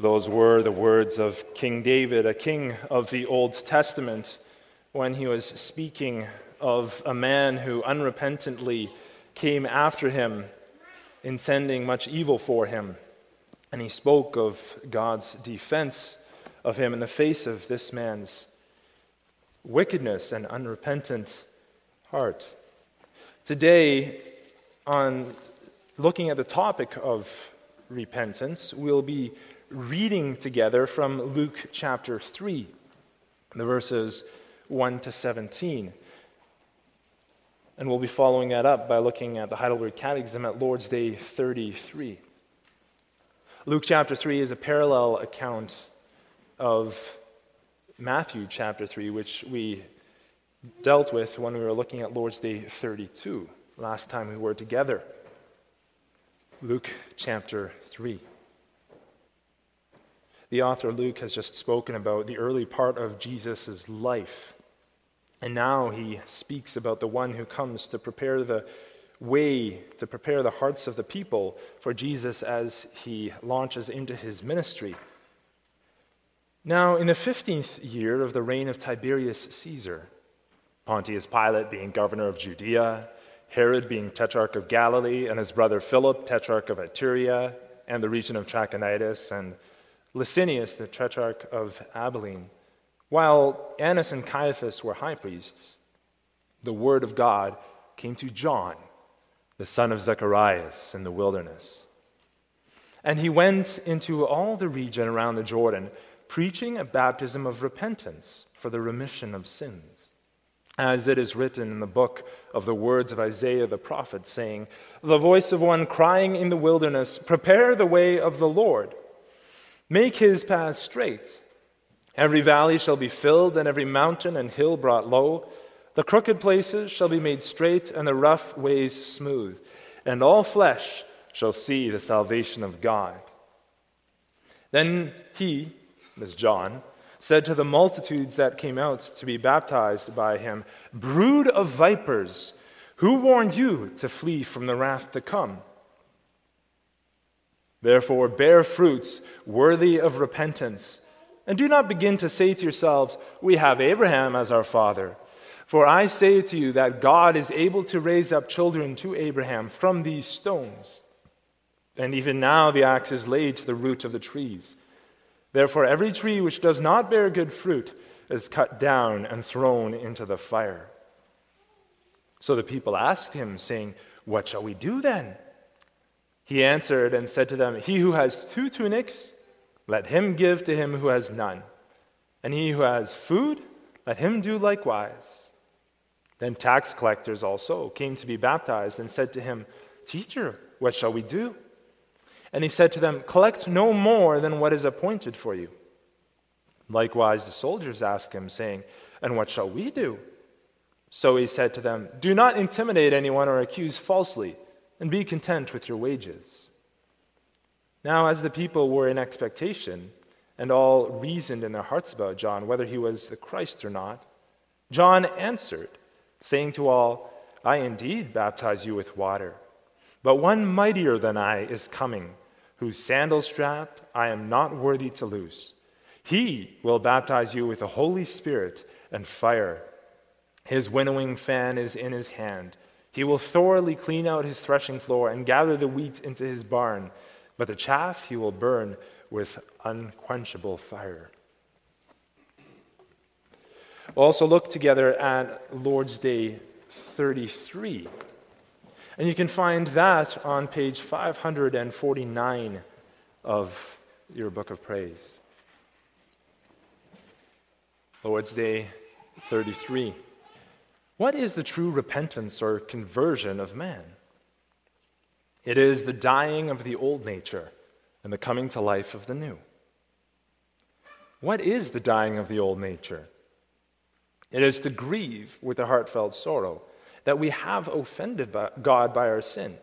Those were the words of King David, a king of the Old Testament, when he was speaking of a man who unrepentantly came after him, intending much evil for him. And he spoke of God's defense of him in the face of this man's wickedness and unrepentant heart. Today, on looking at the topic of repentance, we'll be reading together from Luke chapter 3, the verses 1 to 17. And we'll be following that up by looking at the Heidelberg Catechism at Lord's Day 33. Luke chapter 3 is a parallel account of Matthew chapter 3, which we dealt with when we were looking at Lord's Day 32, last time we were together. Luke chapter 3. The author Luke has just spoken about the early part of Jesus' life. And now he speaks about the one who comes to prepare the way, to prepare the hearts of the people for Jesus as he launches into his ministry. Now, in the 15th year of the reign of Tiberius Caesar, Pontius Pilate being governor of Judea, Herod being tetrarch of Galilee, and his brother Philip, tetrarch of Iturea and the region of Trachonitis, and Lysanias, the tetrarch of Abilene, while Annas and Caiaphas were high priests, the word of God came to John, the son of Zacharias, in the wilderness. And he went into all the region around the Jordan preaching a baptism of repentance for the remission of sins. As it is written in the book of the words of Isaiah the prophet, saying, The voice of one crying in the wilderness, Prepare the way of the Lord, make his paths straight. Every valley shall be filled, and every mountain and hill brought low. The crooked places shall be made straight, and the rough ways smooth, and all flesh shall see the salvation of God. Then he, as John, said to the multitudes that came out to be baptized by him, Brood of vipers, who warned you to flee from the wrath to come? Therefore, bear fruits worthy of repentance, and do not begin to say to yourselves, We have Abraham as our father. For I say to you that God is able to raise up children to Abraham from these stones. And even now the axe is laid to the root of the trees. Therefore, every tree which does not bear good fruit is cut down and thrown into the fire. So the people asked him, saying, What shall we do then? He answered and said to them, He who has two tunics, let him give to him who has none. And he who has food, let him do likewise. Then tax collectors also came to be baptized and said to him, Teacher, what shall we do? And he said to them, Collect no more than what is appointed for you. Likewise, the soldiers asked him, saying, And what shall we do? So he said to them, Do not intimidate anyone or accuse falsely, and be content with your wages. Now, as the people were in expectation, and all reasoned in their hearts about John, whether he was the Christ or not, John answered, saying to all, I indeed baptize you with water, but one mightier than I is coming whose sandal strap I am not worthy to loose. He will baptize you with the Holy Spirit and fire. His winnowing fan is in his hand. He will thoroughly clean out his threshing floor and gather the wheat into his barn, but the chaff he will burn with unquenchable fire. We'll also look together at Lord's Day 33. And you can find that on page 549 of your book of praise. Lord's Day 33. What is the true repentance or conversion of man? It is the dying of the old nature and the coming to life of the new. What is the dying of the old nature? It is to grieve with a heartfelt sorrow that we have offended God by our sin,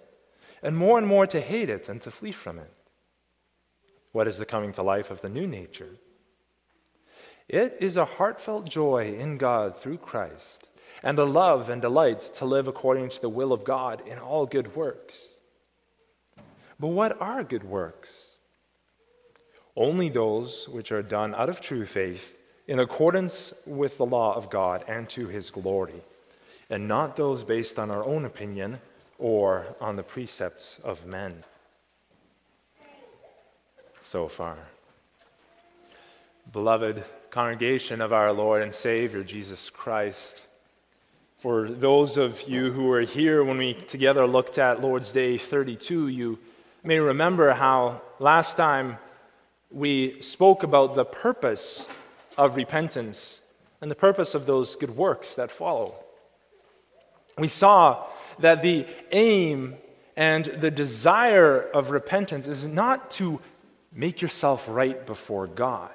and more and more to hate it and to flee from it. What is the coming to life of the new nature? It is a heartfelt joy in God through Christ, and a love and delight to live according to the will of God in all good works. But what are good works? only those which are done out of true faith, in accordance with the law of God and to his glory, and not those based on our own opinion or on the precepts of men. So far. Beloved congregation of our Lord and Savior Jesus Christ, for those of you who were here when we together looked at Lord's Day 32, you may remember how last time we spoke about the purpose of repentance and the purpose of those good works that follow. We saw that the aim and the desire of repentance is not to make yourself right before God.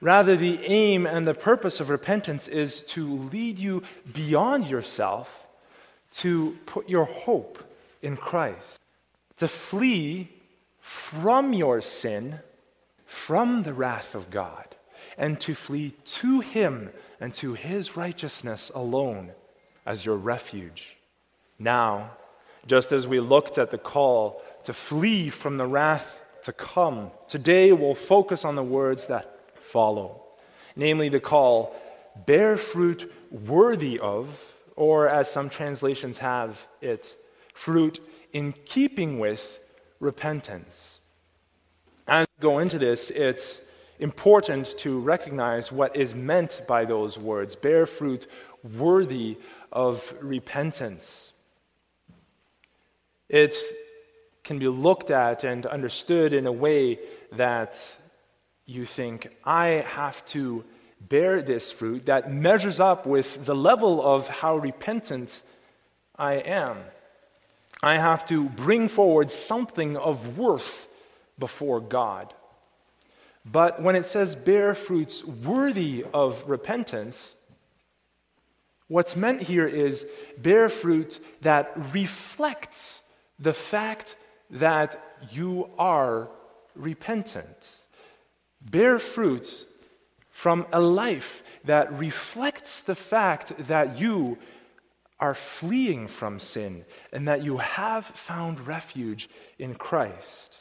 Rather, the aim and the purpose of repentance is to lead you beyond yourself to put your hope in Christ, to flee from your sin, from the wrath of God, and to flee to Him and to His righteousness alone as your refuge. Now, just as we looked at the call to flee from the wrath to come, today we'll focus on the words that follow, namely the call, bear fruit worthy of, or as some translations have it, fruit in keeping with repentance. As we go into this, it's important to recognize what is meant by those words bear fruit worthy of repentance. It can be looked at and understood in a way that you think, I have to bear this fruit that measures up with the level of how repentant I am. I have to bring forward something of worth before God. But when it says bear fruits worthy of repentance, what's meant here is bear fruit that reflects the fact that you are repentant. Bear fruit from a life that reflects the fact that you are fleeing from sin and that you have found refuge in Christ.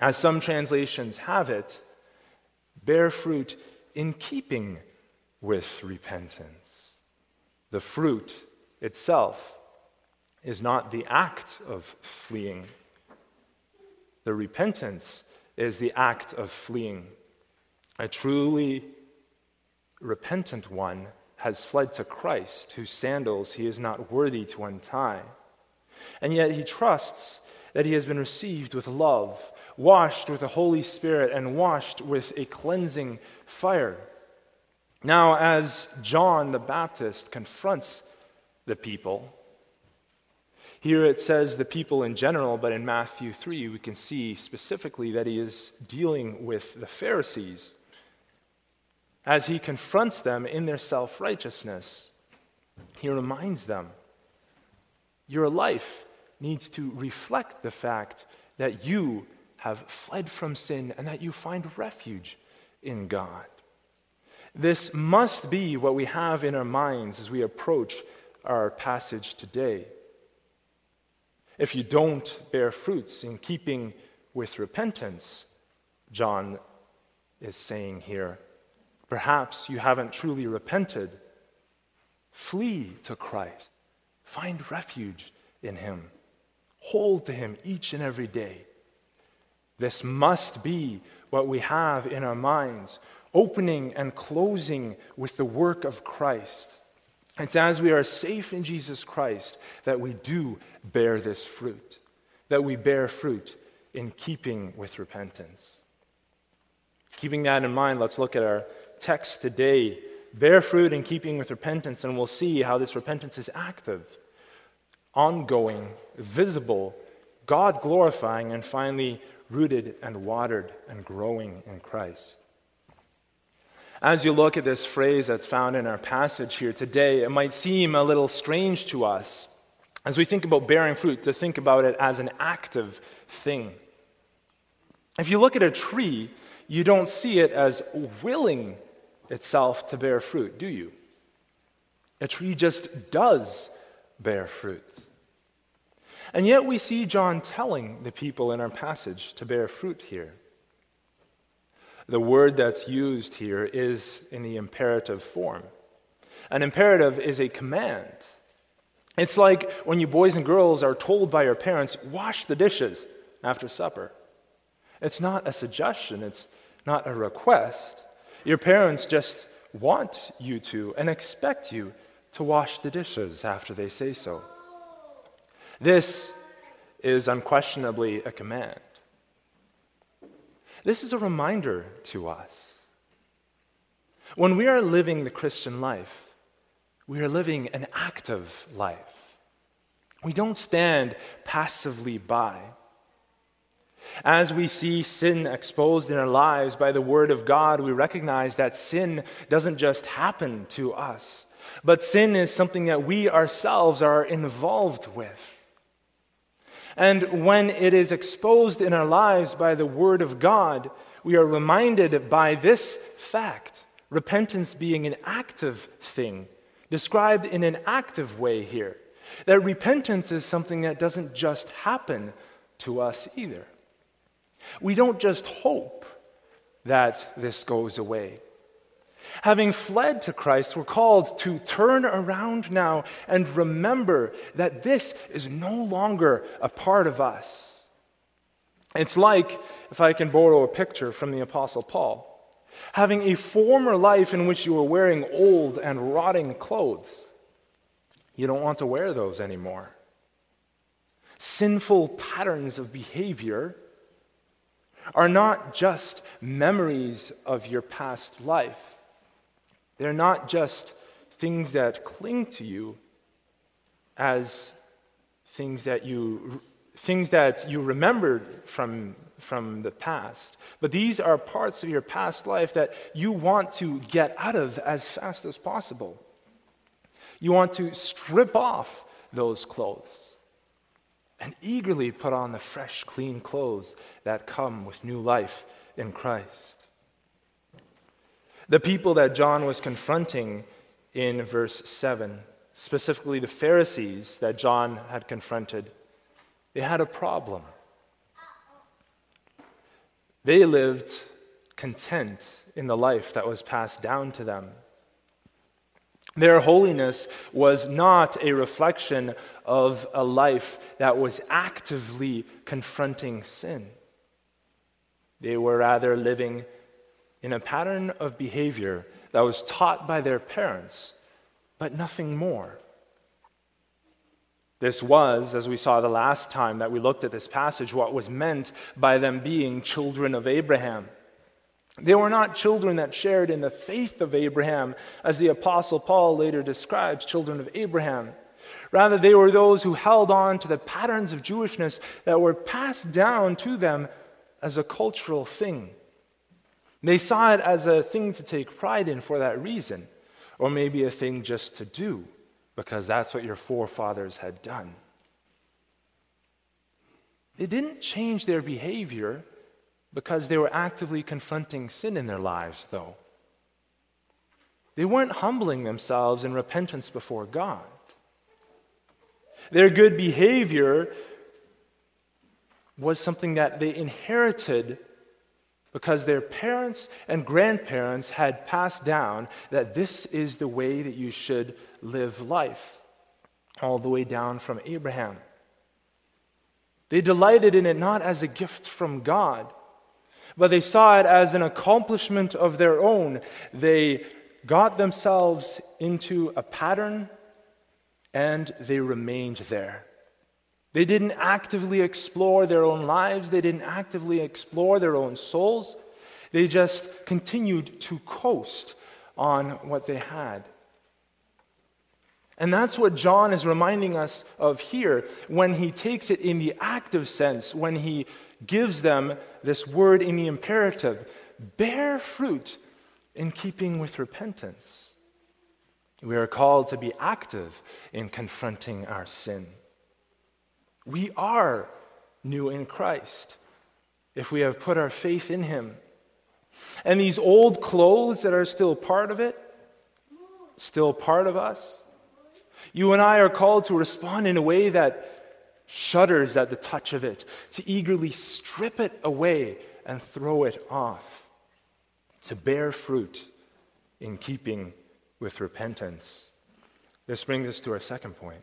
As some translations have it, bear fruit in keeping with repentance. The fruit itself is not the act of fleeing, the repentance is the act of fleeing. A truly repentant one has fled to Christ, whose sandals he is not worthy to untie. And yet he trusts that he has been received with love, washed with the Holy Spirit, and washed with a cleansing fire. Now, as John the Baptist confronts the people, here it says the people in general, but in Matthew 3, we can see specifically that he is dealing with the Pharisees as he confronts them in their self righteousness, he reminds them your life needs to reflect the fact that you have fled from sin and that you find refuge in God. This must be what we have in our minds as we approach our passage today. If you don't bear fruits in keeping with repentance, John is saying here, Perhaps you haven't truly repented. Flee to Christ. Find refuge in Him. Hold to Him each and every day. This must be what we have in our minds, opening and closing with the work of Christ. It's as we are safe in Jesus Christ that we do bear this fruit, that we bear fruit in keeping with repentance. Keeping that in mind, let's look at our text today bear fruit in keeping with repentance, and we'll see how this repentance is active, ongoing, visible, God glorifying, and finally rooted and watered and growing in Christ. As you look at this phrase that's found in our passage here today, it might seem a little strange to us as we think about bearing fruit to think about it as an active thing. If you look at a tree, you don't see it as willing itself to bear fruit, do you? A tree just does bear fruit. And yet we see John telling the people in our passage to bear fruit here. The word that's used here is in the imperative form. An imperative is a command. It's like when you boys and girls are told by your parents, wash the dishes after supper. It's not a suggestion, it's not a request. Your parents just want you to and expect you to wash the dishes after they say so. This is unquestionably a command. This is a reminder to us. When we are living the Christian life, we are living an active life. We don't stand passively by. As we see sin exposed in our lives by the Word of God, we recognize that sin doesn't just happen to us, but sin is something that we ourselves are involved with. And when it is exposed in our lives by the Word of God, we are reminded by this fact repentance being an active thing, described in an active way here. That repentance is something that doesn't just happen to us either. We don't just hope that this goes away. Having fled to Christ, we're called to turn around now and remember that this is no longer a part of us. It's like, if I can borrow a picture from the Apostle Paul, having a former life in which you were wearing old and rotting clothes. You don't want to wear those anymore. Sinful patterns of behavior are not just memories of your past life they're not just things that cling to you as things that you things that you remembered from from the past but these are parts of your past life that you want to get out of as fast as possible. You want to strip off those clothes and eagerly put on the fresh clean clothes that come with new life in Christ the people that John was confronting in verse 7, specifically the Pharisees that John had confronted, they had a problem. They lived content in the life that was passed down to them. Their holiness was not a reflection of a life that was actively confronting sin. They were rather living in a pattern of behavior that was taught by their parents, but nothing more. This was, as we saw the last time that we looked at this passage, what was meant by them being children of Abraham. They were not children that shared in the faith of Abraham, as the Apostle Paul later describes children of Abraham. Rather, they were those who held on to the patterns of Jewishness that were passed down to them as a cultural thing. They saw it as a thing to take pride in for that reason, or maybe a thing just to do, because that's what your forefathers had done. It didn't change their behavior because they were actively confronting sin in their lives, though. They weren't humbling themselves in repentance before God. Their good behavior was something that they inherited because their parents and grandparents had passed down that this is the way that you should live life, all the way down from Abraham. They delighted in it not as a gift from God, but they saw it as an accomplishment of their own. They got themselves into a pattern and they remained there. They didn't actively explore their own lives, they didn't actively explore their own souls. They just continued to coast on what they had. And that's what John is reminding us of here when he takes it in the active sense, when he gives them this word in the imperative bear fruit in keeping with repentance. We are called to be active in confronting our sin. We are new in Christ if we have put our faith in Him. And these old clothes that are still part of it, still part of us, you and I are called to respond in a way that shudders at the touch of it, to eagerly strip it away and throw it off. to bear fruit in keeping with repentance. This brings us to our second point.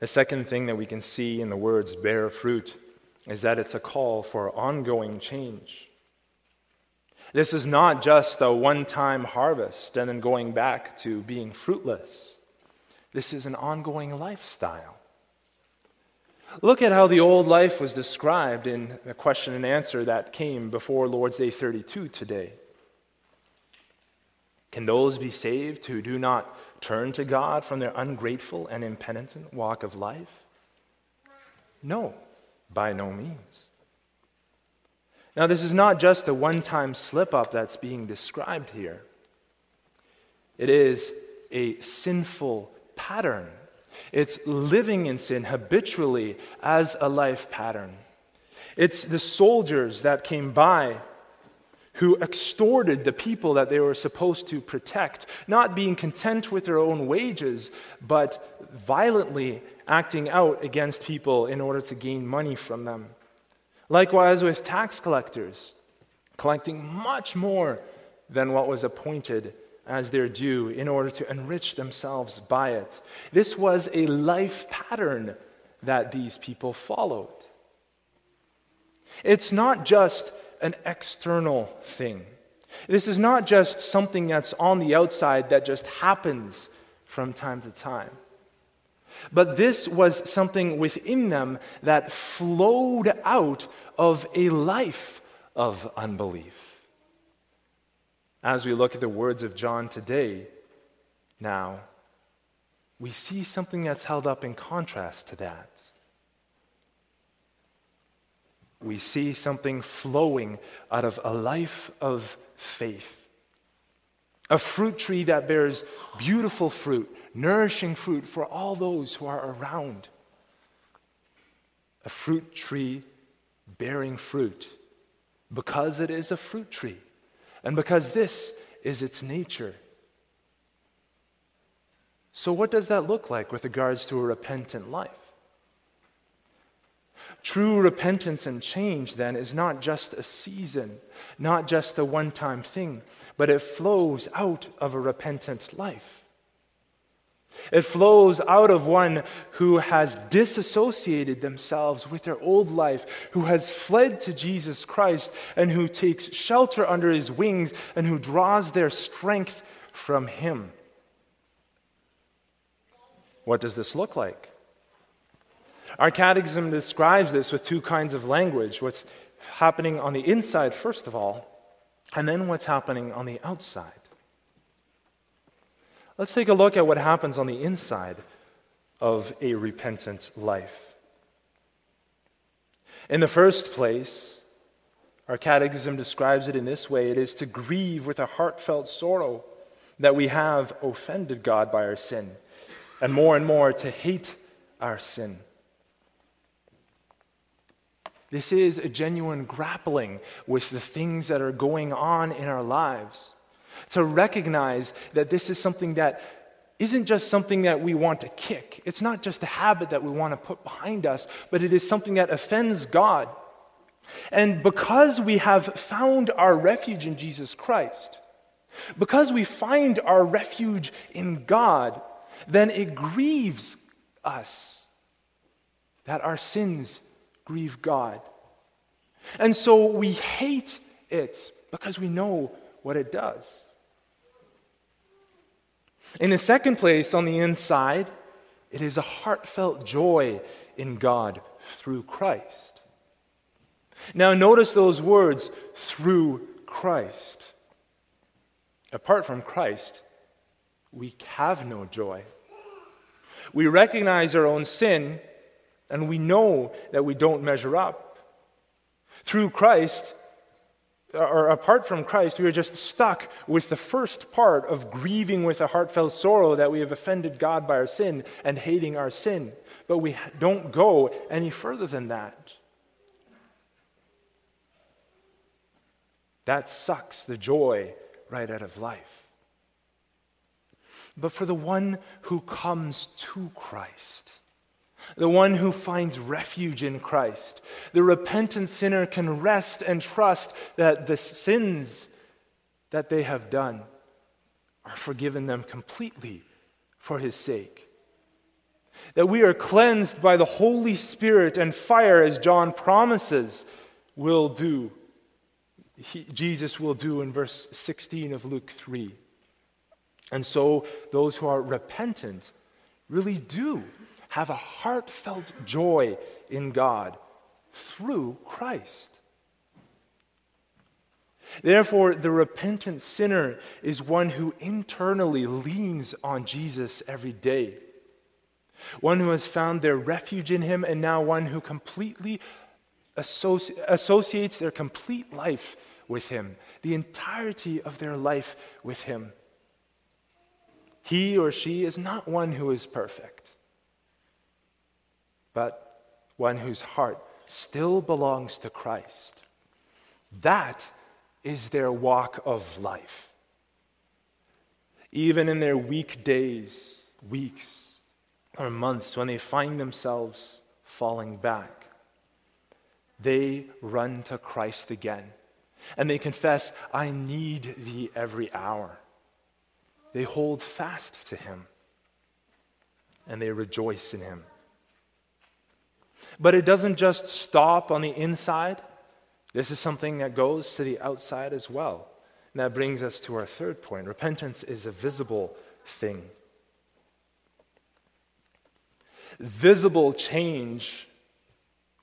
The second thing that we can see in the words bear fruit is that it's a call for ongoing change. This is not just a one time harvest and then going back to being fruitless. This is an ongoing lifestyle. Look at how the old life was described in the question and answer that came before Lord's Day 32 today. Can those be saved who do not turn to God from their ungrateful and impenitent walk of life? No, by no means. Now, this is not just a one time slip up that's being described here, it is a sinful pattern. It's living in sin habitually as a life pattern. It's the soldiers that came by who extorted the people that they were supposed to protect, not being content with their own wages, but violently acting out against people in order to gain money from them. Likewise, with tax collectors, collecting much more than what was appointed as their due in order to enrich themselves by it. This was a life pattern that these people followed. It's not just an external thing. This is not just something that's on the outside that just happens from time to time. But this was something within them that flowed out of a life of unbelief. As we look at the words of John today, now, we see something that's held up in contrast to that. We see something flowing out of a life of faith. A fruit tree that bears beautiful fruit, nourishing fruit for all those who are around. A fruit tree bearing fruit because it is a fruit tree and because this is its nature. So, what does that look like with regards to a repentant life? True repentance and change, then, is not just a season, not just a one time thing, but it flows out of a repentant life. It flows out of one who has disassociated themselves with their old life, who has fled to Jesus Christ, and who takes shelter under his wings, and who draws their strength from him. What does this look like? Our catechism describes this with two kinds of language what's happening on the inside, first of all, and then what's happening on the outside. Let's take a look at what happens on the inside of a repentant life. In the first place, our catechism describes it in this way it is to grieve with a heartfelt sorrow that we have offended God by our sin, and more and more to hate our sin. This is a genuine grappling with the things that are going on in our lives to recognize that this is something that isn't just something that we want to kick. It's not just a habit that we want to put behind us, but it is something that offends God. And because we have found our refuge in Jesus Christ, because we find our refuge in God, then it grieves us that our sins grieve God. And so we hate it because we know what it does. In the second place, on the inside, it is a heartfelt joy in God through Christ. Now, notice those words through Christ. Apart from Christ, we have no joy. We recognize our own sin and we know that we don't measure up. Through Christ, or apart from Christ, we are just stuck with the first part of grieving with a heartfelt sorrow that we have offended God by our sin and hating our sin. But we don't go any further than that. That sucks the joy right out of life. But for the one who comes to Christ, the one who finds refuge in Christ. The repentant sinner can rest and trust that the sins that they have done are forgiven them completely for his sake. That we are cleansed by the Holy Spirit and fire, as John promises will do. He, Jesus will do in verse 16 of Luke 3. And so those who are repentant really do have a heartfelt joy in God through Christ. Therefore, the repentant sinner is one who internally leans on Jesus every day, one who has found their refuge in him, and now one who completely associ- associates their complete life with him, the entirety of their life with him. He or she is not one who is perfect but one whose heart still belongs to Christ. That is their walk of life. Even in their weak days, weeks, or months when they find themselves falling back, they run to Christ again and they confess, I need thee every hour. They hold fast to him and they rejoice in him. But it doesn't just stop on the inside. This is something that goes to the outside as well. And that brings us to our third point repentance is a visible thing. Visible change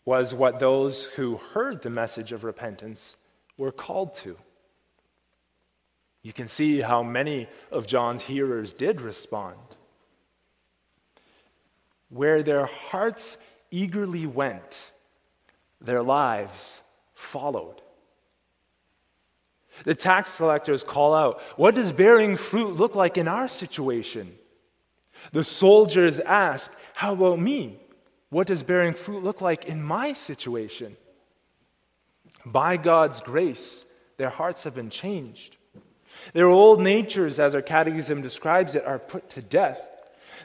was what those who heard the message of repentance were called to. You can see how many of John's hearers did respond. Where their hearts eagerly went, their lives followed. The tax collectors call out, What does bearing fruit look like in our situation? The soldiers ask, How about me? What does bearing fruit look like in my situation? By God's grace, their hearts have been changed. Their old natures, as our catechism describes it, are put to death.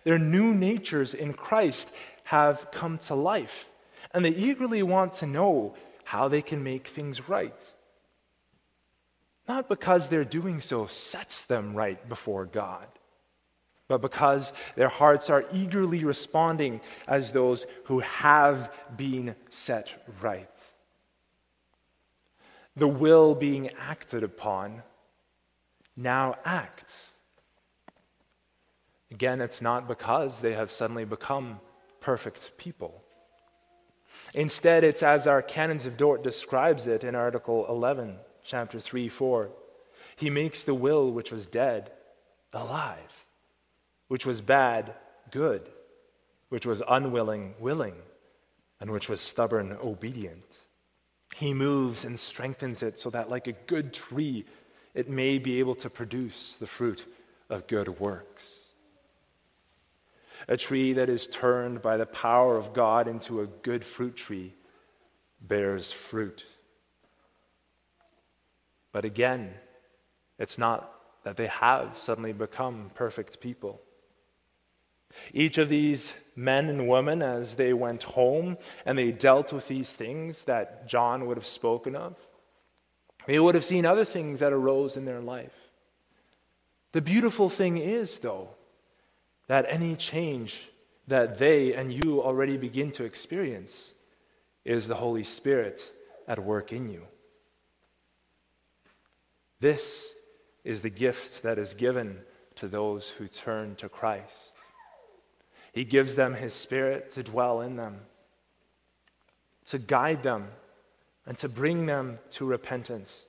Their new natures in Christ have come to life, and they eagerly want to know how they can make things right. Not because their doing so sets them right before God, but because their hearts are eagerly responding as those who have been set right. The will being acted upon now acts. Again, it's not because they have suddenly become perfect people. Instead, it's as our Canons of Dort describes it in Article 11, chapter 3 4. He makes the will which was dead alive, which was bad good, which was unwilling willing, and which was stubborn obedient. He moves and strengthens it so that, like a good tree, it may be able to produce the fruit of good works a tree that is turned by the power of God into a good fruit tree bears fruit. But again, it's not that they have suddenly become perfect people. Each of these men and women, as they went home and they dealt with these things that John would have spoken of, they would have seen other things that arose in their life. The beautiful thing is, though, that any change that they and you already begin to experience is the Holy Spirit at work in you. This is the gift that is given to those who turn to Christ. He gives them His Spirit to dwell in them, to guide them, and to bring them to repentance.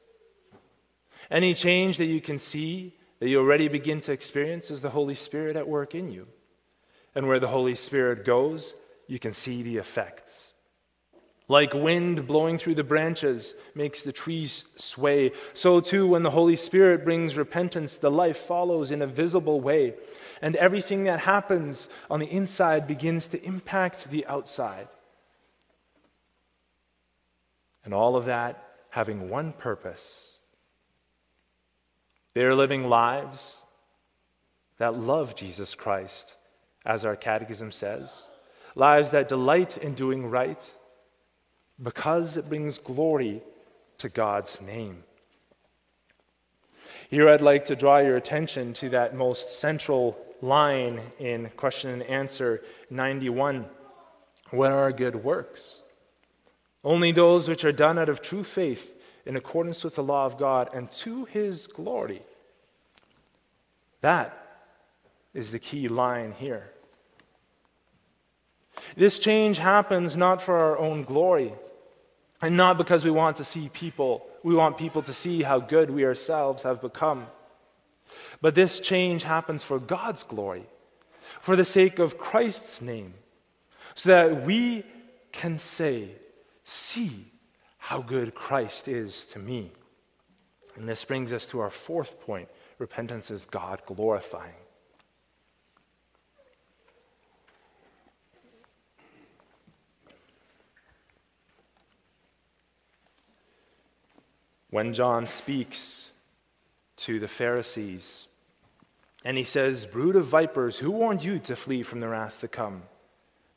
Any change that you can see that you already begin to experience is the Holy Spirit at work in you. And where the Holy Spirit goes, you can see the effects. Like wind blowing through the branches makes the trees sway, so too, when the Holy Spirit brings repentance, the life follows in a visible way. And everything that happens on the inside begins to impact the outside. And all of that having one purpose they are living lives that love Jesus Christ, as our catechism says, lives that delight in doing right, because it brings glory to God's name. Here, I'd like to draw your attention to that most central line in question and answer 91 What are good works? Only those which are done out of true faith in accordance with the law of God and to his glory. That is the key line here. This change happens not for our own glory and not because we want to see people, we want people to see how good we ourselves have become. But this change happens for God's glory, for the sake of Christ's name, so that we can say, See how good Christ is to me. And this brings us to our fourth point repentance is God glorifying. When John speaks to the Pharisees, and he says, Brood of vipers, who warned you to flee from the wrath to come?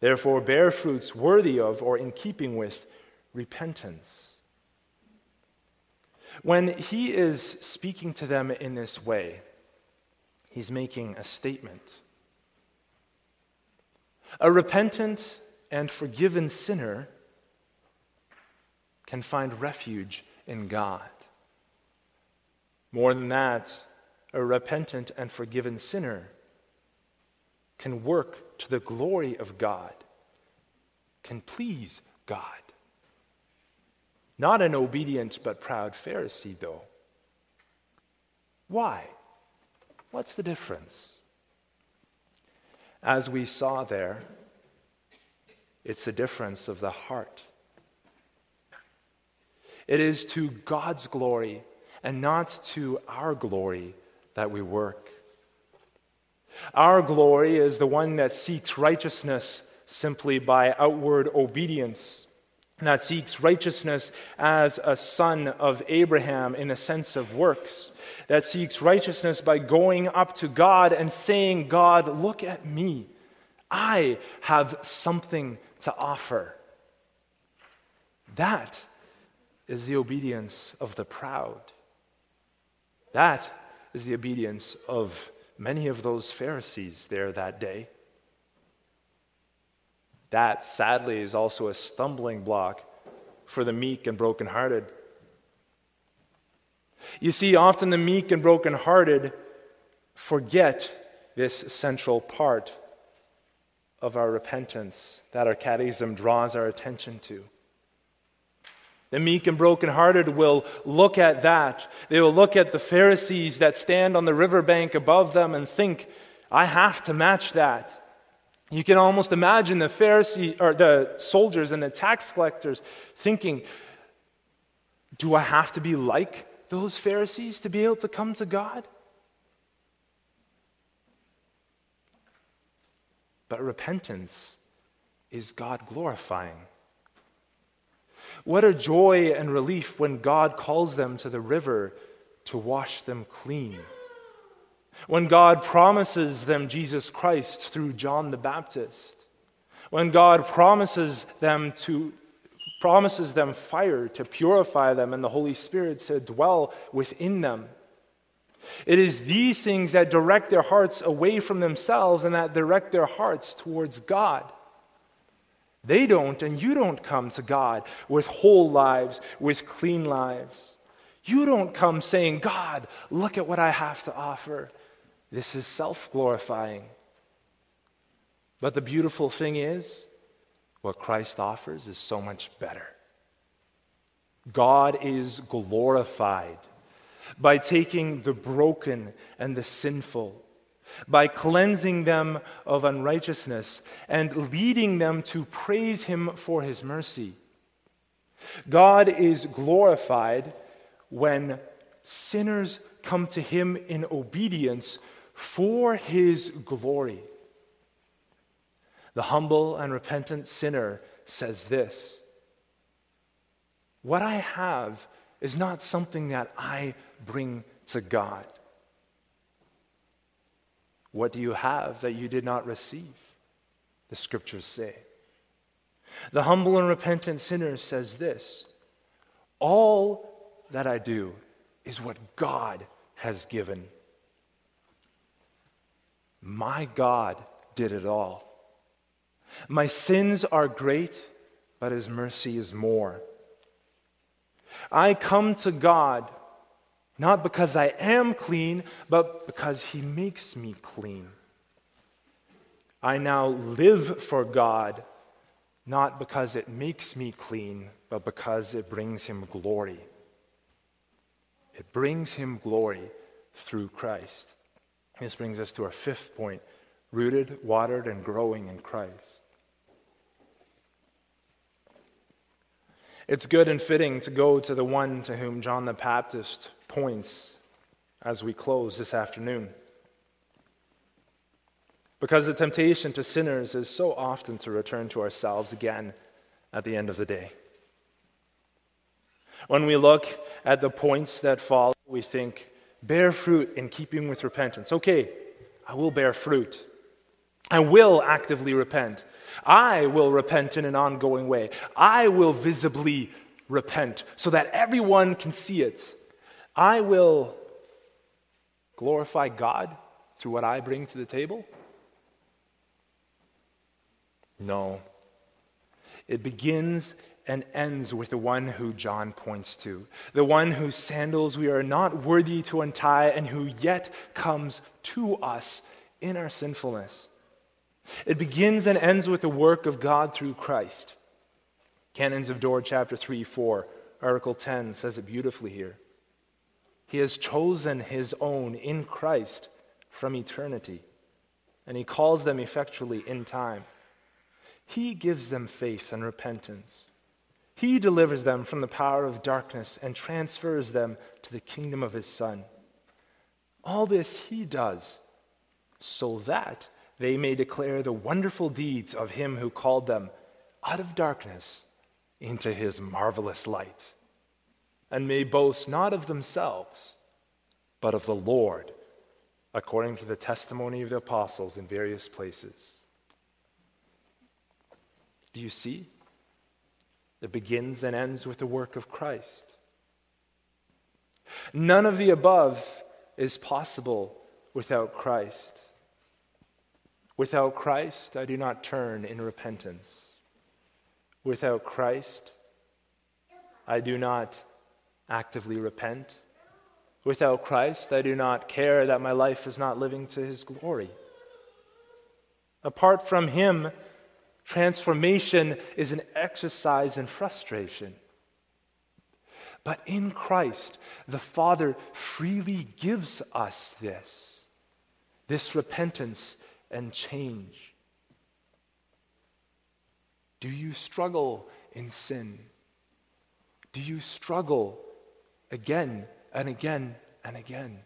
Therefore, bear fruits worthy of or in keeping with repentance. When he is speaking to them in this way, he's making a statement. A repentant and forgiven sinner can find refuge in God. More than that, a repentant and forgiven sinner can work to the glory of God, can please God. Not an obedient but proud Pharisee, though. Why? What's the difference? As we saw there, it's a difference of the heart. It is to God's glory and not to our glory that we work. Our glory is the one that seeks righteousness simply by outward obedience, that seeks righteousness as a son of Abraham in a sense of works, that seeks righteousness by going up to God and saying, God, look at me. I have something to offer. That is the obedience of the proud. That is the obedience of many of those Pharisees there that day. That, sadly, is also a stumbling block for the meek and brokenhearted. You see, often the meek and brokenhearted forget this central part of our repentance that our catechism draws our attention to. The meek and brokenhearted will look at that. They will look at the Pharisees that stand on the riverbank above them and think, I have to match that. You can almost imagine the Pharisee or the soldiers and the tax collectors thinking, Do I have to be like those Pharisees to be able to come to God? But repentance is God glorifying. What a joy and relief when God calls them to the river to wash them clean. When God promises them Jesus Christ through John the Baptist. When God promises them to promises them fire to purify them and the Holy Spirit to dwell within them. It is these things that direct their hearts away from themselves and that direct their hearts towards God. They don't, and you don't come to God with whole lives, with clean lives. You don't come saying, God, look at what I have to offer. This is self glorifying. But the beautiful thing is, what Christ offers is so much better. God is glorified by taking the broken and the sinful by cleansing them of unrighteousness and leading them to praise Him for His mercy. God is glorified when sinners come to Him in obedience for His glory. The humble and repentant sinner says this What I have is not something that I bring to God. What do you have that you did not receive? The scriptures say. The humble and repentant sinner says this All that I do is what God has given. My God did it all. My sins are great, but his mercy is more. I come to God not because I am clean, but because he makes me clean. I now live for God, not because it makes me clean, but because it brings him glory. It brings him glory through Christ. This brings us to our fifth point rooted, watered, and growing in Christ. It's good and fitting to go to the one to whom John the Baptist points as we close this afternoon. Because the temptation to sinners is so often to return to ourselves again at the end of the day. When we look at the points that follow, we think, bear fruit in keeping with repentance. Okay, I will bear fruit. I will actively repent. I will repent in an ongoing way. I will visibly repent so that everyone can see it. I will glorify God through what I bring to the table. No. It begins and ends with the one who John points to, the one whose sandals we are not worthy to untie and who yet comes to us in our sinfulness. It begins and ends with the work of God through Christ. Canons of Dort, chapter 3, 4, Article 10 says it beautifully here. He has chosen his own in Christ from eternity, and he calls them effectually in time. He gives them faith and repentance. He delivers them from the power of darkness and transfers them to the kingdom of his Son. All this he does so that they may declare the wonderful deeds of him who called them out of darkness into his marvelous light, and may boast not of themselves, but of the Lord, according to the testimony of the apostles in various places. Do you see? It begins and ends with the work of Christ. None of the above is possible without Christ. Without Christ, I do not turn in repentance. Without Christ, I do not actively repent. Without Christ, I do not care that my life is not living to his glory. Apart from him, transformation is an exercise in frustration. But in Christ, the Father freely gives us this, this repentance and change? Do you struggle in sin? Do you struggle again and again and again?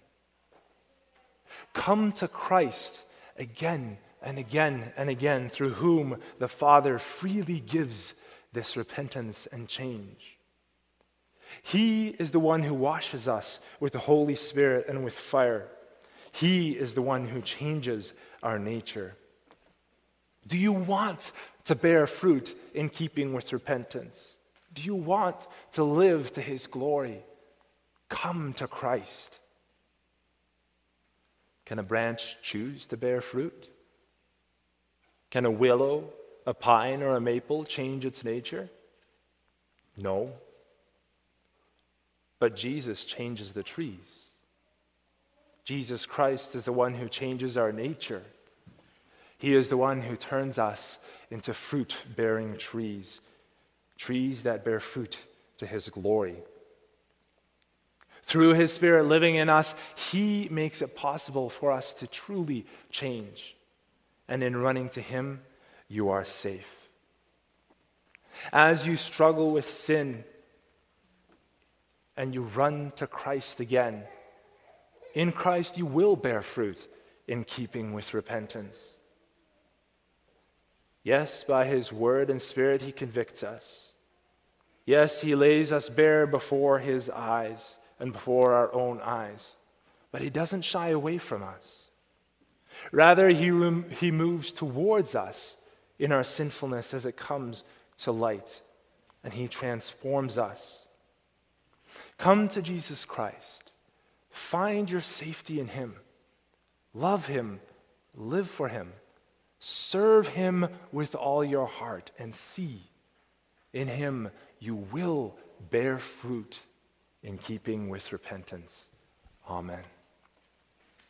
Come to Christ again and again and again, through whom the Father freely gives this repentance and change. He is the one who washes us with the Holy Spirit and with fire. He is the one who changes our nature. Do you want to bear fruit in keeping with repentance? Do you want to live to his glory? Come to Christ. Can a branch choose to bear fruit? Can a willow, a pine, or a maple change its nature? No. But Jesus changes the trees. Jesus Christ is the one who changes our nature. He is the one who turns us into fruit bearing trees, trees that bear fruit to his glory. Through his Spirit living in us, he makes it possible for us to truly change. And in running to him, you are safe. As you struggle with sin and you run to Christ again, in Christ, you will bear fruit in keeping with repentance. Yes, by His Word and Spirit, He convicts us. Yes, He lays us bare before His eyes and before our own eyes. But He doesn't shy away from us. Rather, He, rem- he moves towards us in our sinfulness as it comes to light, and He transforms us. Come to Jesus Christ. Find your safety in Him. Love Him. Live for Him. Serve Him with all your heart, and see, in Him you will bear fruit in keeping with repentance. Amen.